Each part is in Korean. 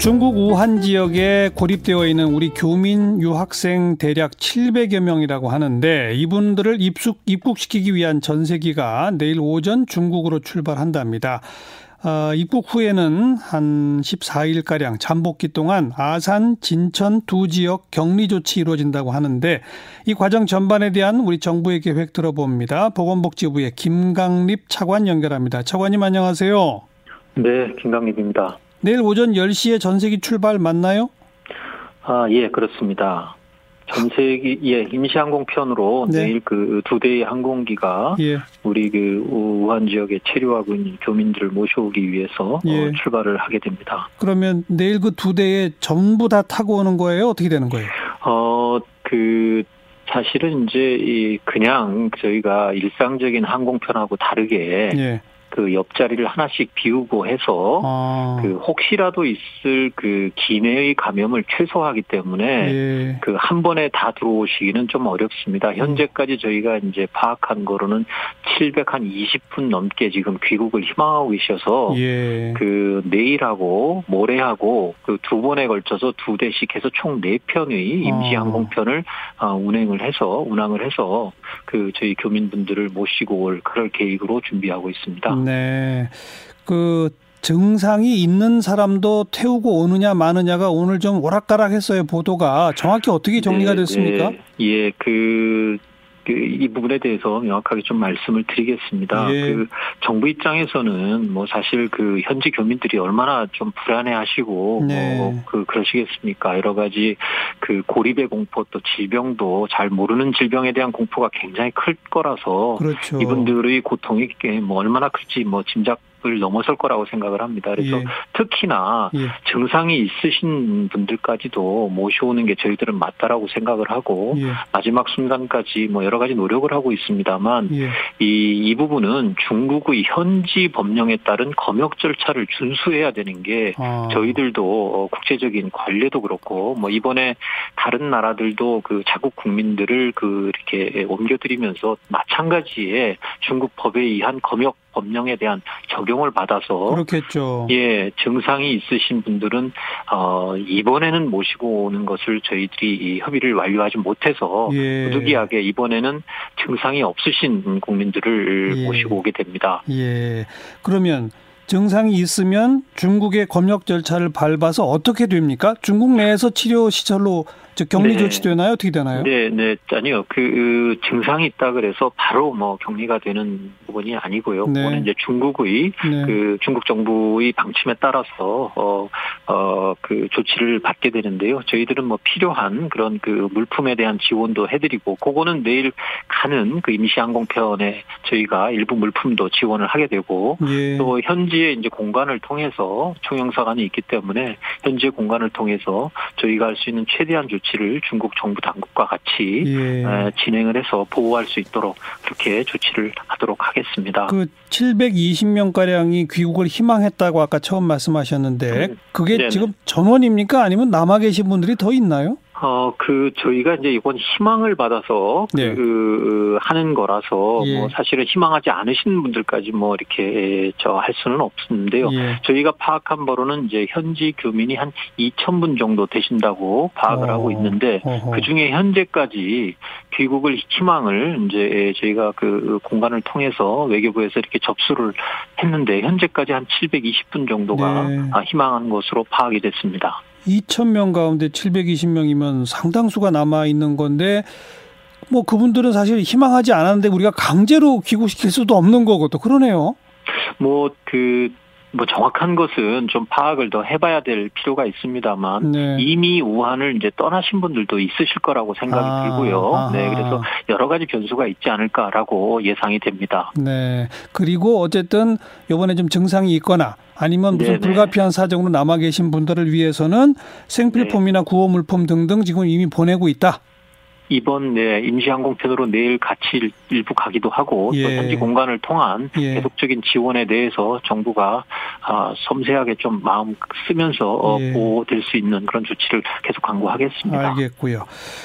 중국 우한 지역에 고립되어 있는 우리 교민 유학생 대략 700여 명이라고 하는데 이분들을 입숙, 입국시키기 위한 전세기가 내일 오전 중국으로 출발한답니다. 어, 입국 후에는 한 14일가량 잠복기 동안 아산, 진천 두 지역 격리 조치 이루어진다고 하는데 이 과정 전반에 대한 우리 정부의 계획 들어봅니다. 보건복지부의 김강립 차관 연결합니다. 차관님 안녕하세요. 네, 김강립입니다. 내일 오전 10시에 전세기 출발 맞나요? 아, 예, 그렇습니다. 전세기, 예, 임시 항공편으로 네. 내일 그 두 대의 항공기가 예. 우리 그 우한 지역에 체류하고 있는 교민들을 모셔오기 위해서 어, 예. 어, 출발을 하게 됩니다. 그러면 내일 그 두 대에 전부 다 타고 오는 거예요? 어떻게 되는 거예요? 어, 그, 사실은 이제 이 그냥 저희가 일상적인 항공편하고 다르게 예. 그 옆자리를 하나씩 비우고 해서 아. 그 혹시라도 있을 그 기내의 감염을 최소화하기 때문에 예. 그한 번에 다 들어오시기는 좀 어렵습니다. 현재까지 저희가 이제 파악한 거로는 700한 20분 넘게 지금 귀국을 희망하고 계셔서 예. 그 내일하고 모레하고 그 두 번에 걸쳐서 두 대씩 해서 총 네 편의 임시 아. 항공편을 아. 운행을 해서 운항을 해서 그 저희 교민분들을 모시고 올 그럴 계획으로 준비하고 있습니다. 네. 그 증상이 있는 사람도 태우고 오느냐 마느냐가 오늘 좀 오락가락했어요 보도가 정확히 어떻게 정리가 네, 됐습니까? 네. 예, 그. 그이 부분에 대해서 명확하게 좀 말씀을 드리겠습니다. 예. 그 정부 입장에서는 뭐 사실 그 현지 교민들이 얼마나 좀 불안해하시고 네. 뭐그 그러시겠습니까? 여러 가지 그 고립의 공포 또 질병도 잘 모르는 질병에 대한 공포가 굉장히 클 거라서 그렇죠. 이분들의 고통이 뭐 얼마나 클지 뭐 짐작 을 넘어설 거라고 생각을 합니다. 그래서 예. 특히나 예. 증상이 있으신 분들까지도 모셔오는 게 저희들은 맞다라고 생각을 하고 예. 마지막 순간까지 뭐 여러 가지 노력을 하고 있습니다만 예. 이, 이 부분은 중국의 현지 법령에 따른 검역 절차를 준수해야 되는 게 아. 저희들도 어, 국제적인 관례도 그렇고 뭐 이번에 다른 나라들도 그 자국 국민들을 그 이렇게 옮겨드리면서 마찬가지의 중국 법에 의한 검역 법령에 대한 적용을 받아서 그렇겠죠. 예, 증상이 있으신 분들은 어 이번에는 모시고 오는 것을 저희들이 협의를 완료하지 못해서 예. 부득이하게 이번에는 증상이 없으신 국민들을 예. 모시고 오게 됩니다. 예. 그러면 증상이 있으면 중국의 검역 절차를 밟아서 어떻게 됩니까? 중국 내에서 치료 시설로 즉 격리 네. 조치 되나요? 어떻게 되나요? 네, 네, 아니요. 그, 그 증상이 있다 그래서 바로 뭐 격리가 되는 부분이 아니고요. 네. 그거는 이제 중국의 네. 그 중국 정부의 방침에 따라서 어어그 조치를 받게 되는데요. 저희들은 뭐 필요한 그런 그 물품에 대한 지원도 해드리고 그거는 내일 가는 그 임시 항공편에 저희가 일부 물품도 지원을 하게 되고 예. 또 현지의 이제 공간을 통해서 총영사관이 있기 때문에 현지 공간을 통해서 저희가 할 수 있는 최대한 조치 조치를 중국 정부 당국과 같이 예. 진행을 해서 보호할 수 있도록 그렇게 조치를 하도록 하겠습니다. 그 720명 가량이 귀국을 희망했다고 아까 처음 말씀하셨는데 음. 그게 네네. 지금 전원입니까 아니면 남아 계신 분들이 더 있나요? 어, 그, 저희가 이제 이번 희망을 받아서 네. 그, 하는 거라서 예. 뭐 사실은 희망하지 않으신 분들까지 뭐 이렇게 저 할 수는 없는데요. 예. 저희가 파악한 바로는 이제 현지 교민이 한 2,000분 정도 되신다고 파악을 어. 하고 있는데 그 중에 현재까지 귀국을 희망을 이제 저희가 그 공간을 통해서 외교부에서 이렇게 접수를 했는데 현재까지 한 720분 정도가 네. 희망한 것으로 파악이 됐습니다. 2,000명 가운데 720명이면 상당수가 남아 있는 건데 뭐 그분들은 사실 희망하지 않았는데 우리가 강제로 귀국시킬 수도 없는 거고 또 그러네요. 뭐그 뭐 정확한 것은 좀 파악을 더 해봐야 될 필요가 있습니다만 네. 이미 우한을 이제 떠나신 분들도 있으실 거라고 생각이 아, 들고요. 아하. 네, 그래서 여러 가지 변수가 있지 않을까라고 예상이 됩니다. 네, 그리고 어쨌든 이번에 좀 증상이 있거나 아니면 무슨 네네. 불가피한 사정으로 남아 계신 분들을 위해서는 생필품이나 네. 구호 물품 등등 지금 이미 보내고 있다. 이번 네, 임시항공편으로 내일 같이 일부 가기도 하고 예. 또 현지 공간을 통한 예. 계속적인 지원에 대해서 정부가 아, 섬세하게 좀 마음 쓰면서 어, 예. 보호될 수 있는 그런 조치를 계속 강구하겠습니다. 알겠고요.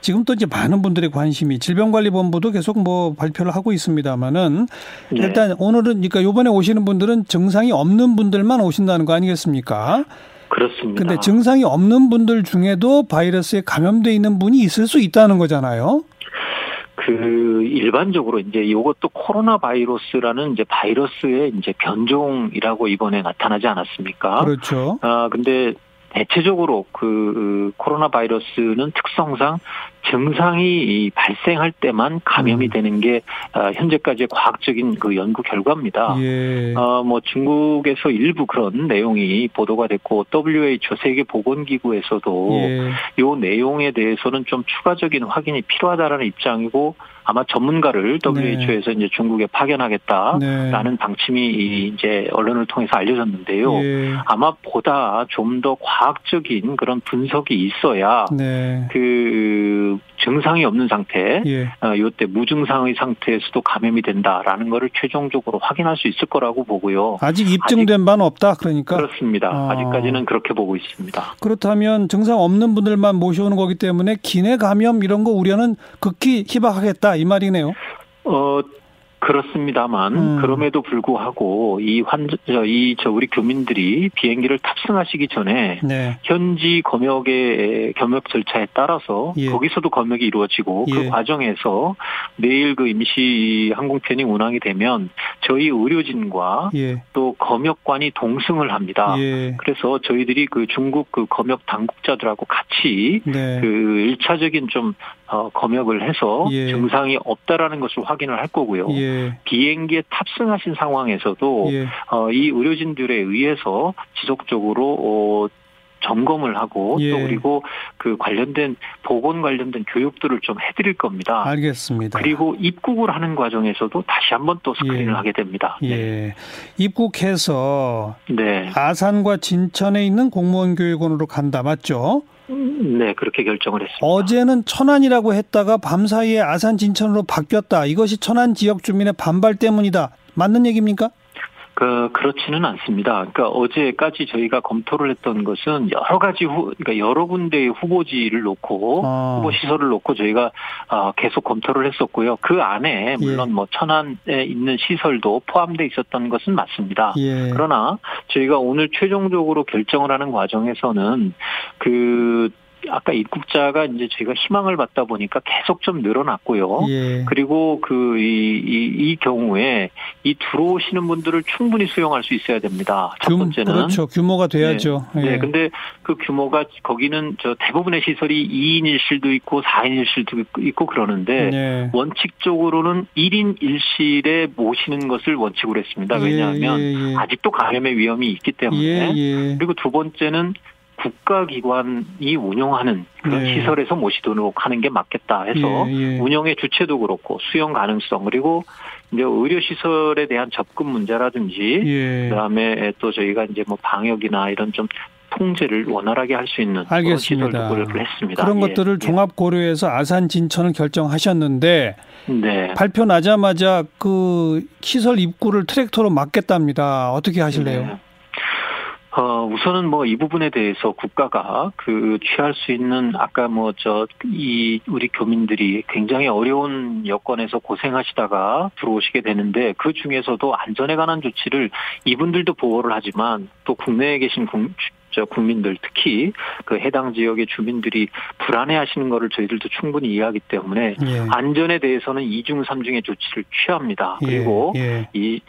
지금 또 이제 많은 분들의 관심이 질병관리본부도 계속 뭐 발표를 하고 있습니다만은 네. 일단 오늘은 그러니까 이번에 오시는 분들은 증상이 없는 분들만 오신다는 거 아니겠습니까? 그렇습니다. 근데 증상이 없는 분들 중에도 바이러스에 감염돼 있는 분이 있을 수 있다는 거잖아요. 그 일반적으로 이제 이것도 코로나 바이러스라는 이제 바이러스의 이제 변종이라고 이번에 나타나지 않았습니까? 그렇죠. 아 근데 대체적으로 그 코로나 바이러스는 특성상 증상이 발생할 때만 감염이 음. 되는 게 아, 현재까지의 과학적인 그 연구 결과입니다. 예. 어 뭐 중국에서 일부 그런 내용이 보도가 됐고 WHO 세계 보건기구에서도 예. 요 내용에 대해서는 좀 추가적인 확인이 필요하다라는 입장이고 아마 전문가를 WHO에서 네. 이제 중국에 파견하겠다라는 네. 방침이 이제 언론을 통해서 알려졌는데요. 예. 아마 보다 좀 더 과학적인 그런 분석이 있어야 네. 그 증상이 없는 상태, 예. 어, 이때 무증상의 상태에서도 감염이 된다라는 것을 최종적으로 확인할 수 있을 거라고 보고요. 아직 입증된 아직, 바는 없다, 그러니까 그렇습니다. 아. 아직까지는 그렇게 보고 있습니다. 그렇다면 증상 없는 분들만 모셔오는 거기 때문에 기내 감염 이런 거 우려는 극히 희박하겠다 이 말이네요. 어 그렇습니다만 음. 그럼에도 불구하고 이 환자 이 저 우리 교민들이 비행기를 탑승하시기 전에 네. 현지 검역의 검역 절차에 따라서 예. 거기서도 검역이 이루어지고 그 예. 그 과정에서 내일 그 임시 항공편이 운항이 되면 저희 의료진과 예. 또 검역관이 동승을 합니다. 예. 그래서 저희들이 그 중국 그 검역 당국자들하고 같이 네. 그 일차적인 좀 어, 검역을 해서 예. 증상이 없다라는 것을 확인을 할 거고요. 예. 비행기에 탑승하신 상황에서도 예. 어, 이 의료진들에 의해서 지속적으로 어, 점검을 하고 예. 또 그리고 그 관련된 보건 관련된 교육들을 좀 해드릴 겁니다. 알겠습니다. 그리고 입국을 하는 과정에서도 다시 한번 또 스크린을 예. 하게 됩니다. 예. 네. 입국해서 네. 아산과 진천에 있는 공무원 교육원으로 간다 맞죠? 네, 그렇게 결정을 했습니다. 어제는 천안이라고 했다가 밤사이에 아산 진천으로 바뀌었다. 이것이 천안 지역 주민의 반발 때문이다. 맞는 얘기입니까? 그 그렇지는 않습니다. 그러니까 어제까지 저희가 검토를 했던 것은 여러 가지 후 그러니까 여러 군데의 후보지를 놓고 아. 후보 시설을 놓고 저희가 어, 계속 검토를 했었고요. 그 안에 물론 예. 뭐 천안에 있는 시설도 포함돼 있었던 것은 맞습니다. 예. 그러나 저희가 오늘 최종적으로 결정을 하는 과정에서는 그 아까 입국자가 이제 저희가 희망을 받다 보니까 계속 좀 늘어났고요. 예. 그리고 그 이 이, 이 경우에 이 들어오시는 분들을 충분히 수용할 수 있어야 됩니다. 첫 규, 번째는 그렇죠. 규모가 돼야죠. 네. 예. 네. 근데 그 규모가 거기는 저 대부분의 시설이 2인 1실도 있고 4인 1실도 있고 그러는데 네. 원칙적으로는 1인 1실에 모시는 것을 원칙으로 했습니다. 예, 왜냐하면 예, 예, 아직도 감염의 위험이 있기 때문에 예, 예. 그리고 두 번째는 국가기관이 운영하는 그런 네. 시설에서 모시도록 하는 게 맞겠다 해서 예, 예. 운영의 주체도 그렇고 수용 가능성 그리고 이제 의료 시설에 대한 접근 문제라든지 예. 그다음에 또 저희가 이제 뭐 방역이나 이런 좀 통제를 원활하게 할 수 있는 알겠습니다. 그런 했습니다. 그런 예. 것들을 예. 종합 고려해서 아산 진천을 결정하셨는데 네. 발표 나자마자 그 시설 입구를 트랙터로 막겠답니다. 어떻게 하실래요? 네. 어, 우선은 뭐 이 부분에 대해서 국가가 그 취할 수 있는 아까 뭐 저 이 우리 교민들이 굉장히 어려운 여건에서 고생하시다가 들어오시게 되는데 그 중에서도 안전에 관한 조치를 이분들도 보호를 하지만 또 국내에 계신 국, 저 국민들 특히 그 해당 지역의 주민들이 불안해하시는 것을 저희들도 충분히 이해하기 때문에 예. 안전에 대해서는 이중 삼중의 조치를 취합니다. 예, 그리고 예. 예. 이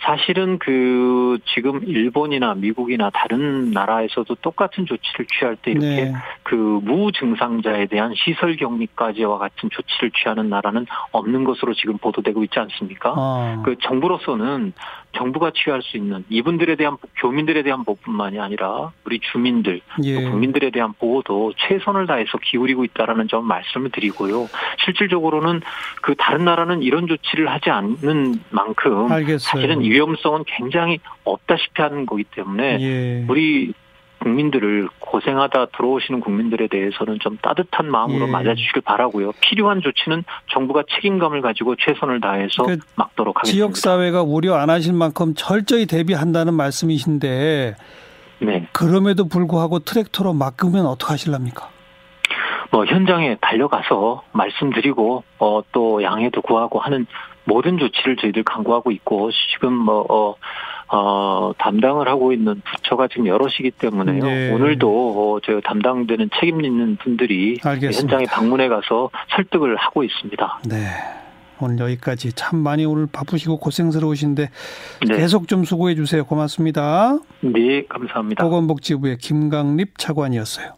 사실은 그 지금 일본이나 미국이나 다른 나라에서도 똑같은 조치를 취할 때 이렇게 네. 그 무증상자에 대한 시설 격리까지와 같은 조치를 취하는 나라는 없는 것으로 지금 보도되고 있지 않습니까? 아. 그 정부로서는 정부가 취할 수 있는 이분들에 대한 교민들에 대한 보호뿐만이 아니라 우리 주민들 예. 국민들에 대한 보호도 최선을 다해서 기울이고 있다라는 점 말씀을 드리고요. 실질적으로는 그 다른 나라는 이런 조치를 하지 않는 만큼 알겠어요. 사실은 위험성은 굉장히 없다시피 하는 거기 때문에 예. 우리 국민들을 고생하다 들어오시는 국민들에 대해서는 좀 따뜻한 마음으로 예. 맞아주시길 바라고요. 필요한 조치는 정부가 책임감을 가지고 최선을 다해서 그 막도록 하겠습니다. 지역 사회가 우려 안 하실 만큼 철저히 대비한다는 말씀이신데 네. 그럼에도 불구하고 트랙터로 막으면 어떡 하실랍니까? 뭐 현장에 달려가서 말씀드리고 어, 또 양해도 구하고 하는 모든 조치를 저희들 강구하고 있고 지금 뭐 어, 어, 담당을 하고 있는 부처가 지금 여럿이기 때문에요. 네. 오늘도 어, 저 담당되는 책임 있는 분들이 알겠습니다. 현장에 방문해 가서 설득을 하고 있습니다. 네. 오늘 여기까지 참 많이 오늘 바쁘시고 고생스러우신데 네. 계속 좀 수고해 주세요. 고맙습니다. 네, 감사합니다. 보건복지부의 김강립 차관이었어요.